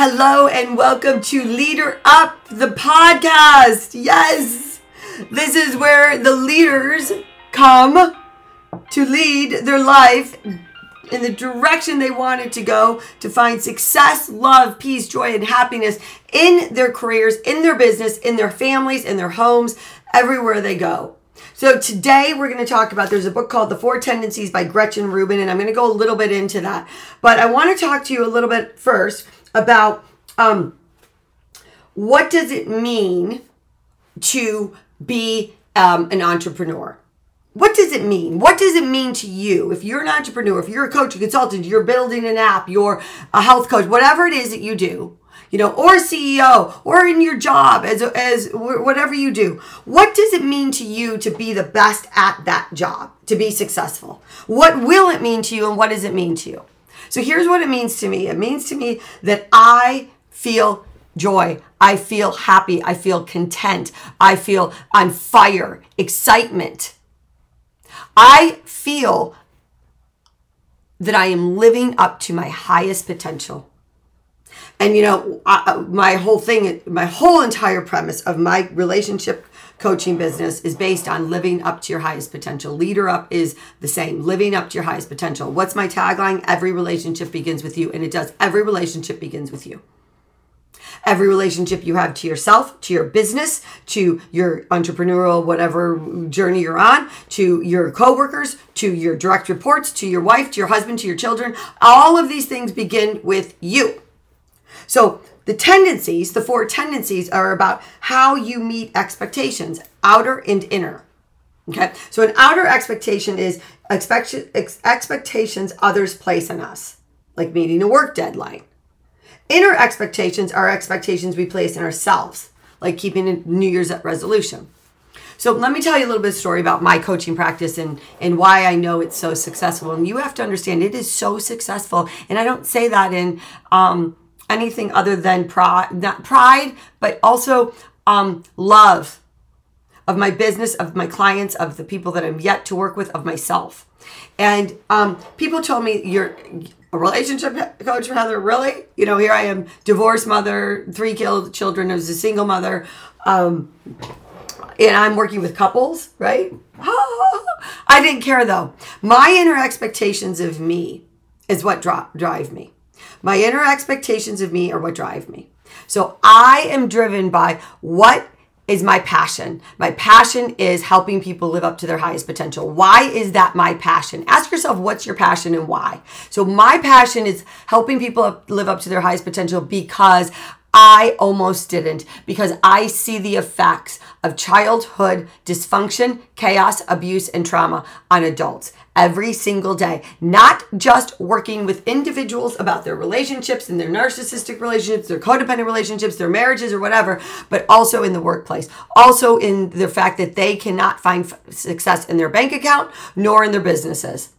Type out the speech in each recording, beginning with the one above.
Hello and welcome to Leader Up, the podcast. Yes, this is where the leaders come to lead their life in the direction they wanted to go to find success, love, peace, joy, and happiness in their careers, in their business, in their families, in their homes, everywhere they go. So today we're going to talk about there's a book called The Four Tendencies by Gretchen Rubin and I'm going to go a little bit into that. But I want to talk to you a little bit first about um, what does it mean to be um, an entrepreneur? What does it mean? What does it mean to you? If you're an entrepreneur, if you're a coach, a consultant, you're building an app, you're a health coach, whatever it is that you do, you know, or CEO, or in your job as as whatever you do. What does it mean to you to be the best at that job, to be successful? What will it mean to you, and what does it mean to you? So here's what it means to me. It means to me that I feel joy. I feel happy. I feel content. I feel on fire, excitement. I feel that I am living up to my highest potential. And you know, I, my whole thing, my whole entire premise of my relationship coaching business is based on living up to your highest potential. Leader Up is the same, living up to your highest potential. What's my tagline? Every relationship begins with you, and it does. Every relationship begins with you. Every relationship you have to yourself, to your business, to your entrepreneurial whatever journey you're on, to your coworkers, to your direct reports, to your wife, to your husband, to your children, all of these things begin with you. So the tendencies, the four tendencies are about how you meet expectations, outer and inner. Okay. So an outer expectation is expectations others place on us, like meeting a work deadline. Inner expectations are expectations we place in ourselves, like keeping a New Year's resolution. So let me tell you a little bit of story about my coaching practice and, and why I know it's so successful. And you have to understand it is so successful. And I don't say that in um, anything other than pride, not pride, but also um, love of my business, of my clients, of the people that I'm yet to work with, of myself. And um, people told me you're a relationship coach, rather. Really? You know, here I am, divorced mother, three killed children, as a single mother. Um, and I'm working with couples, right? I didn't care though. My inner expectations of me is what drive me. My inner expectations of me are what drive me. So I am driven by what is my passion. My passion is helping people live up to their highest potential. Why is that my passion? Ask yourself what's your passion and why. So my passion is helping people live up to their highest potential because I almost didn't because I see the effects of childhood dysfunction, chaos, abuse, and trauma on adults every single day. Not just working with individuals about their relationships and their narcissistic relationships, their codependent relationships, their marriages, or whatever, but also in the workplace. Also in the fact that they cannot find success in their bank account nor in their businesses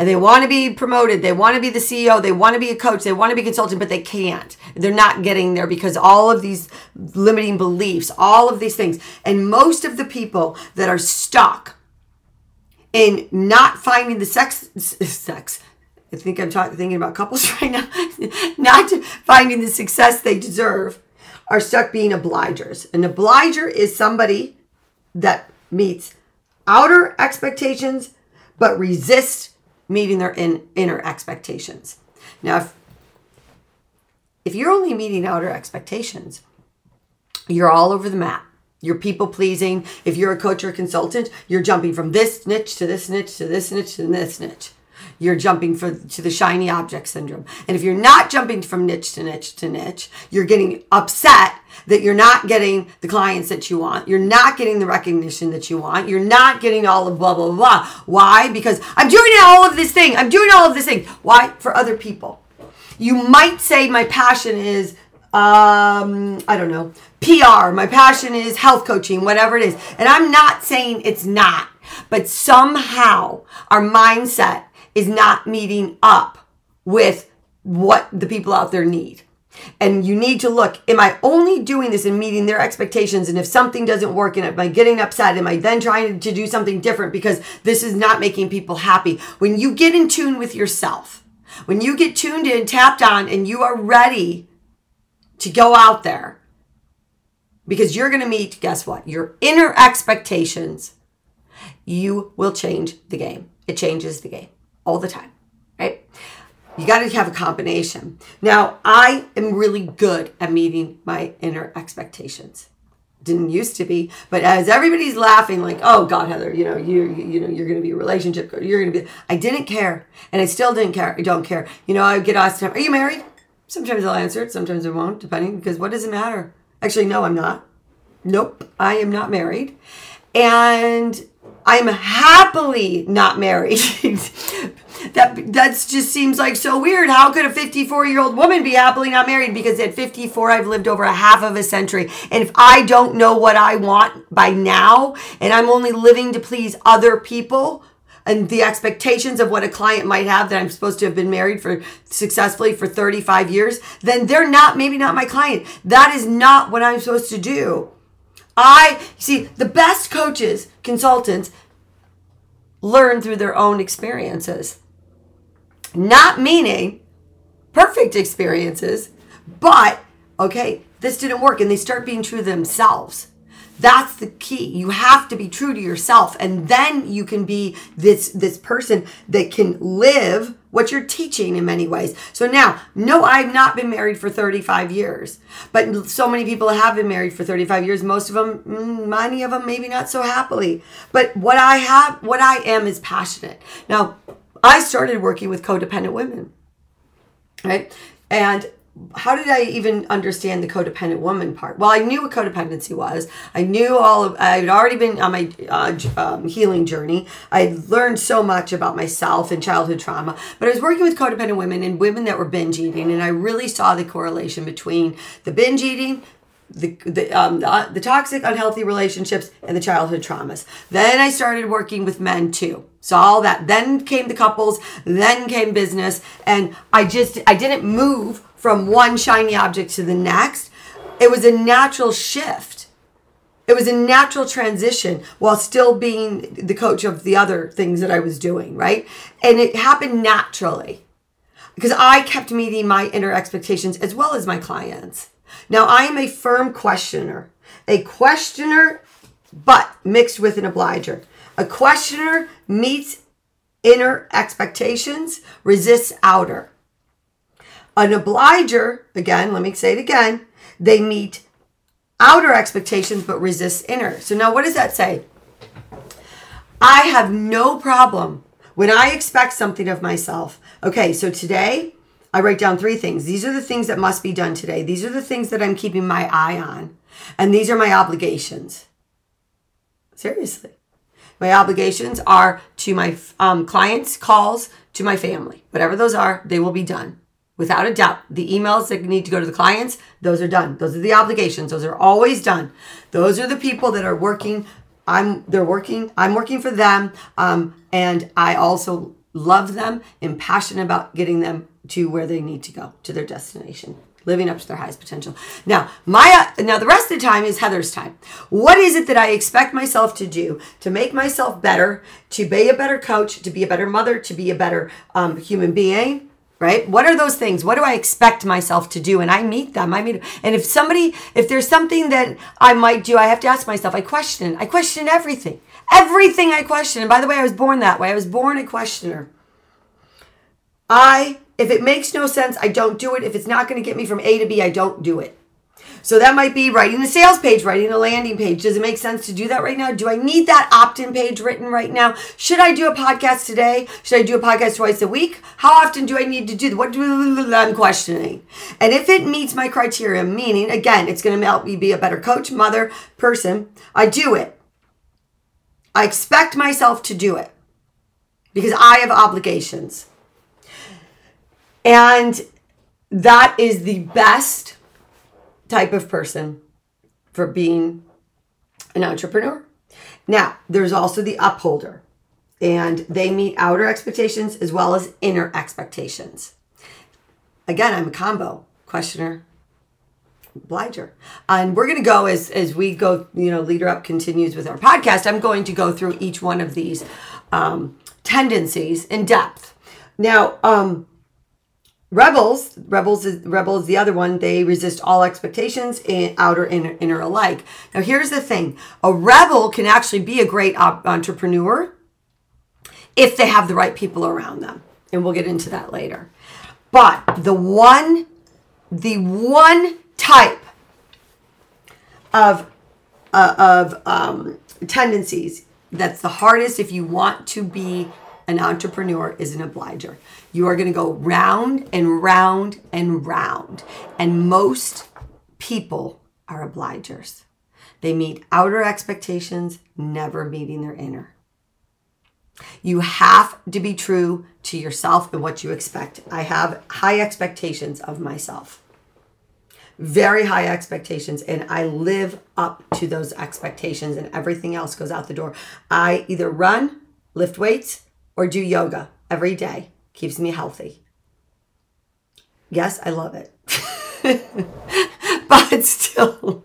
and they want to be promoted. They want to be the CEO. They want to be a coach. They want to be a consultant, but they can't. They're not getting there because all of these limiting beliefs, all of these things. And most of the people that are stuck in not finding the sex, sex, I think I'm talking, thinking about couples right now, not finding the success they deserve, are stuck being obligers. An obliger is somebody that meets outer expectations but resists meeting their in, inner expectations. Now, if, if you're only meeting outer expectations, you're all over the map. You're people pleasing. If you're a coach or a consultant, you're jumping from this niche to this niche to this niche to this niche. You're jumping for, to the shiny object syndrome. And if you're not jumping from niche to niche to niche, you're getting upset that you're not getting the clients that you want. You're not getting the recognition that you want. You're not getting all of blah, blah, blah. Why? Because I'm doing all of this thing. I'm doing all of this thing. Why? For other people. You might say my passion is, um, I don't know, PR. My passion is health coaching, whatever it is. And I'm not saying it's not, but somehow our mindset is not meeting up with what the people out there need. And you need to look, am I only doing this and meeting their expectations? And if something doesn't work, and am I getting upset? Am I then trying to do something different because this is not making people happy? When you get in tune with yourself, when you get tuned in, tapped on, and you are ready to go out there because you're going to meet, guess what? Your inner expectations. You will change the game. It changes the game all the time, right? You got to have a combination. Now, I am really good at meeting my inner expectations. Didn't used to be, but as everybody's laughing, like, "Oh God, Heather, you know, you you know, you're going to be a relationship. You're going to be." I didn't care, and I still didn't care. I don't care. You know, I get asked, "Are you married?" Sometimes I'll answer it. Sometimes I won't, depending. Because what does it matter? Actually, no, I'm not. Nope, I am not married, and I'm happily not married. that that just seems like so weird. How could a 54 year old woman be happily not married? Because at 54, I've lived over a half of a century, and if I don't know what I want by now, and I'm only living to please other people. And the expectations of what a client might have that I'm supposed to have been married for successfully for 35 years, then they're not, maybe not my client. That is not what I'm supposed to do. I see the best coaches, consultants learn through their own experiences. Not meaning perfect experiences, but okay, this didn't work and they start being true to themselves. That's the key. You have to be true to yourself and then you can be this this person that can live what you're teaching in many ways. So now, no, I've not been married for 35 years, but so many people have been married for 35 years. Most of them, mm, many of them, maybe not so happily. But what I have, what I am is passionate. Now, I started working with codependent women, right? And how did I even understand the codependent woman part? Well, I knew what codependency was. I knew all of. I had already been on my uh, um, healing journey. I had learned so much about myself and childhood trauma. But I was working with codependent women and women that were binge eating, and I really saw the correlation between the binge eating, the the, um, the, the toxic, unhealthy relationships, and the childhood traumas. Then I started working with men too. So all that. Then came the couples. Then came business, and I just I didn't move from one shiny object to the next. It was a natural shift. It was a natural transition while still being the coach of the other things that I was doing, right? And it happened naturally because I kept meeting my inner expectations as well as my clients. Now, I am a firm questioner, a questioner, but mixed with an obliger. A questioner meets inner expectations, resists outer. An obliger, again, let me say it again, they meet outer expectations but resist inner. So now what does that say? I have no problem when I expect something of myself. Okay, so today I write down three things. These are the things that must be done today. These are the things that I'm keeping my eye on. And these are my obligations. Seriously. My obligations are to my um, clients, calls, to my family. Whatever those are, they will be done. Without a doubt, the emails that need to go to the clients, those are done. Those are the obligations. Those are always done. Those are the people that are working. I'm they're working. I'm working for them, um, and I also love them and passionate about getting them to where they need to go to their destination living up to their highest potential. Now, my now the rest of the time is Heather's time. What is it that I expect myself to do to make myself better, to be a better coach, to be a better mother, to be a better um, human being? Right? What are those things? What do i expect myself to do? And i meet them. I mean and if somebody if there's something that i might do i have to ask myself i question i question everything. Everything i question. And by the way i was born that way. I was born a questioner. I if it makes no sense i don't do it. If it's not going to get me from a to b i don't do it so that might be writing a sales page, writing a landing page. Does it make sense to do that right now? Do I need that opt in page written right now? Should I do a podcast today? Should I do a podcast twice a week? How often do I need to do that? What do I'm questioning? And if it meets my criteria, meaning again, it's going to help me be a better coach, mother, person, I do it. I expect myself to do it because I have obligations. And that is the best type of person for being an entrepreneur. Now, there's also the upholder, and they meet outer expectations as well as inner expectations. Again, I'm a combo questioner, obliger. And we're going to go as as we go, you know, leader up continues with our podcast. I'm going to go through each one of these um, tendencies in depth. Now, um, rebels rebels is rebel is the other one. They resist all expectations in outer inner, inner alike. Now here's the thing. A rebel can actually be a great op- entrepreneur if they have the right people around them and we'll get into that later. But the one the one type of uh, of um, tendencies that's the hardest if you want to be an entrepreneur is an obliger. You are going to go round and round and round. And most people are obligers. They meet outer expectations, never meeting their inner. You have to be true to yourself and what you expect. I have high expectations of myself, very high expectations, and I live up to those expectations, and everything else goes out the door. I either run, lift weights, or do yoga every day. Keeps me healthy. Yes, I love it. but still,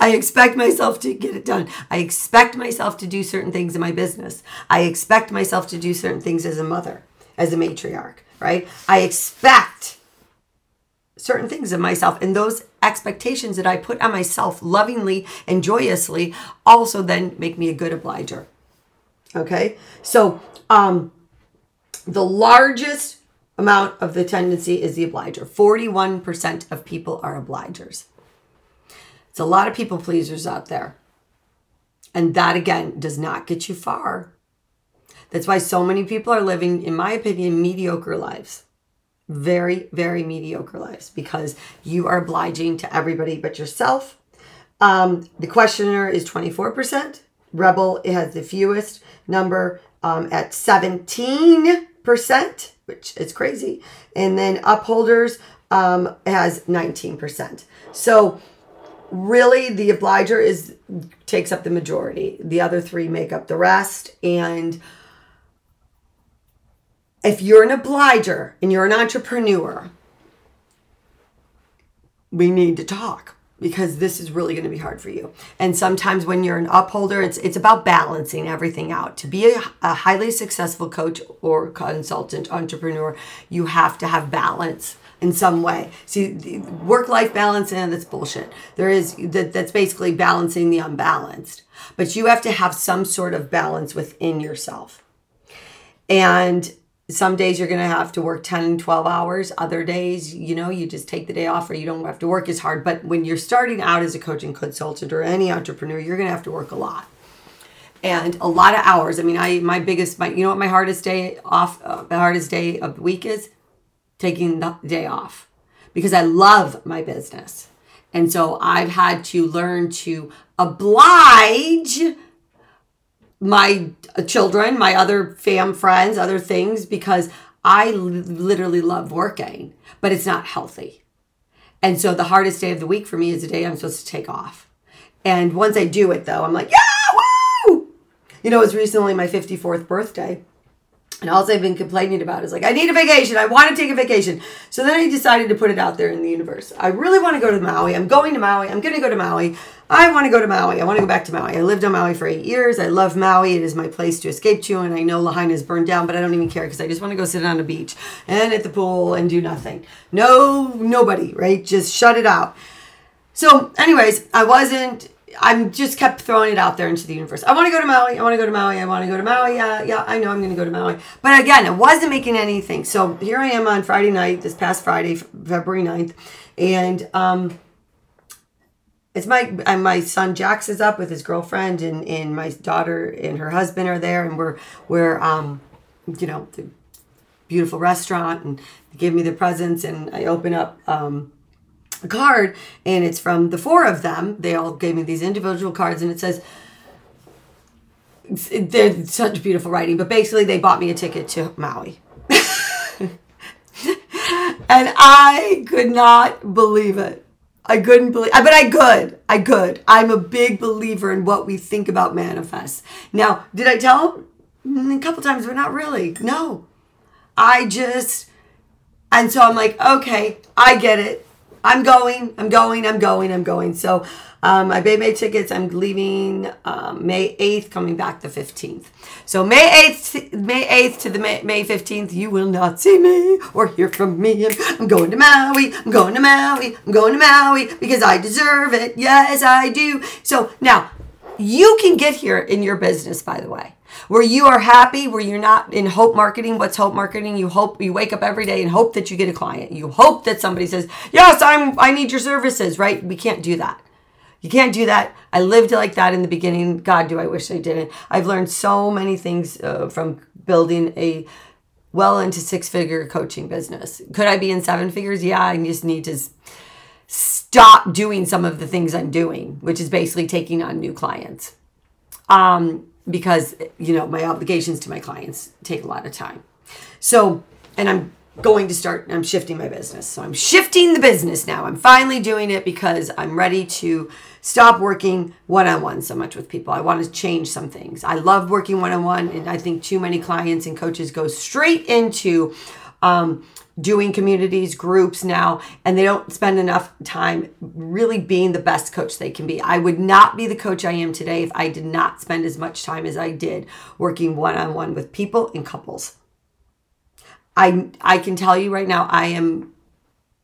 I expect myself to get it done. I expect myself to do certain things in my business. I expect myself to do certain things as a mother, as a matriarch, right? I expect certain things of myself and those expectations that I put on myself lovingly and joyously also then make me a good obliger. Okay? So um, the largest amount of the tendency is the obliger. 41% of people are obligers. It's a lot of people pleasers out there. And that, again, does not get you far. That's why so many people are living, in my opinion, mediocre lives. Very, very mediocre lives because you are obliging to everybody but yourself. Um, the questioner is 24%. Rebel has the fewest number um, at 17%, which is crazy. And then upholders um, has 19%. So really the obliger is takes up the majority. The other three make up the rest. And if you're an obliger and you're an entrepreneur, we need to talk because this is really going to be hard for you. And sometimes when you're an upholder, it's it's about balancing everything out. To be a, a highly successful coach or consultant entrepreneur, you have to have balance in some way. See, work life balance, and that's bullshit. There is that that's basically balancing the unbalanced. But you have to have some sort of balance within yourself. And some days you're going to have to work 10 12 hours. Other days you know you just take the day off or you don't have to work as hard. But when you're starting out as a coaching consultant or any entrepreneur you're going to have to work a lot. And a lot of hours. I mean i my biggest my you know what my hardest day off uh, the hardest day of the week is? Taking the day off. Because i love my business. And so i've had to learn to oblige my uh, children, my other fam friends, other things because I literally love working, but it's not healthy. And so the hardest day of the week for me is the day I'm supposed to take off. And once I do it though, I'm like, yeah, woo! You know, it was recently my 54th birthday. And all I've been complaining about is like, I need a vacation. I want to take a vacation. So then I decided to put it out there in the universe. I really want to go to Maui. I'm going to Maui. I'm going to go to Maui. I want to go to Maui. I want to go back to Maui. I lived on Maui for eight years. I love Maui. It is my place to escape to. And I know Lahaina is burned down, but I don't even care because I just want to go sit on a beach and at the pool and do nothing. No, nobody, right? Just shut it out. So, anyways, I wasn't. I'm just kept throwing it out there into the universe. I want to go to Maui. I want to go to Maui. I want to go to Maui. Yeah, yeah, I know I'm going to go to Maui. But again, it wasn't making anything. So here I am on Friday night, this past Friday, February 9th. And um, it's my my son Jax is up with his girlfriend and, and my daughter and her husband are there and we're we're um you know the beautiful restaurant and they give me the presents and I open up um a card and it's from the four of them. They all gave me these individual cards and it says they're such beautiful writing but basically they bought me a ticket to Maui. And I could not believe it I couldn't believe, but I could. I could. I'm a big believer in what we think about manifest. Now, did I tell him? A couple times, but not really. No. I just, and so I'm like, okay, I get it. I'm going, I'm going, I'm going, I'm going. So um, I tickets. I'm leaving um, May 8th, coming back the 15th. So May 8th, May 8th to the May, May 15th, you will not see me or hear from me. I'm going to Maui. I'm going to Maui. I'm going to Maui because I deserve it. Yes, I do. So now you can get here in your business, by the way where you are happy, where you're not in hope marketing. What's hope marketing? You hope you wake up every day and hope that you get a client. You hope that somebody says, "Yes, I'm I need your services," right? We can't do that. You can't do that. I lived like that in the beginning. God, do I wish I didn't. I've learned so many things uh, from building a well into six figure coaching business. Could I be in seven figures? Yeah, I just need to stop doing some of the things I'm doing, which is basically taking on new clients. Um, because you know my obligations to my clients take a lot of time so and i'm going to start i'm shifting my business so i'm shifting the business now i'm finally doing it because i'm ready to stop working one-on-one so much with people i want to change some things i love working one-on-one and i think too many clients and coaches go straight into um, doing communities, groups now, and they don't spend enough time really being the best coach they can be. I would not be the coach I am today if I did not spend as much time as I did working one on one with people and couples. I I can tell you right now I am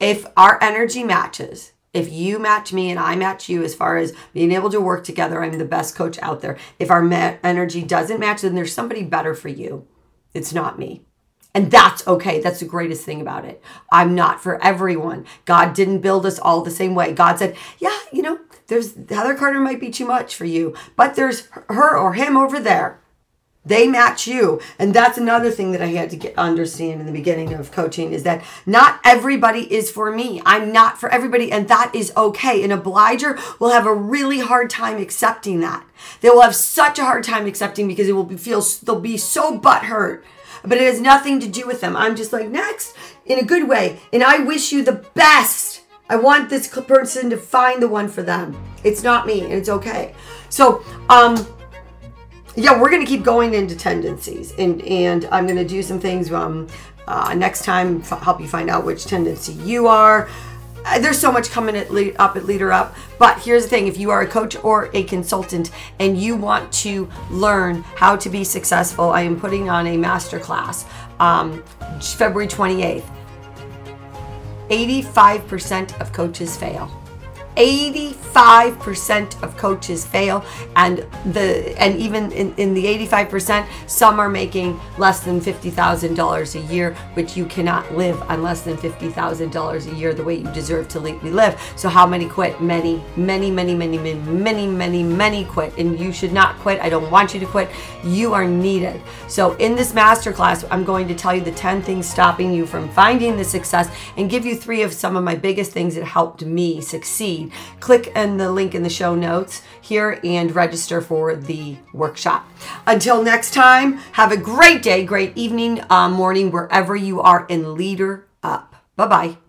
if our energy matches, if you match me and I match you as far as being able to work together, I'm the best coach out there. If our ma- energy doesn't match, then there's somebody better for you. It's not me. And that's okay. That's the greatest thing about it. I'm not for everyone. God didn't build us all the same way. God said, yeah, you know, there's Heather Carter might be too much for you, but there's her or him over there. They match you. And that's another thing that I had to get understand in the beginning of coaching is that not everybody is for me. I'm not for everybody and that is okay. An obliger will have a really hard time accepting that. They will have such a hard time accepting because it will be, feel they'll be so butthurt but it has nothing to do with them. I'm just like, next, in a good way. And I wish you the best. I want this person to find the one for them. It's not me, and it's okay. So, um, yeah, we're gonna keep going into tendencies, and and I'm gonna do some things. Um, uh, next time, f- help you find out which tendency you are. Uh, there's so much coming at lead, up at Leader Up. But here's the thing if you are a coach or a consultant and you want to learn how to be successful, I am putting on a masterclass um, February 28th. 85% of coaches fail. 85% of coaches fail and the and even in, in the 85% some are making less than $50,000 a year which you cannot live on less than $50,000 a year the way you deserve to live. So how many quit? Many many many many many many many many quit and you should not quit. I don't want you to quit. You are needed. So in this masterclass I'm going to tell you the 10 things stopping you from finding the success and give you three of some of my biggest things that helped me succeed click in the link in the show notes here and register for the workshop. Until next time, have a great day, great evening, uh, morning, wherever you are, and leader up. Bye bye.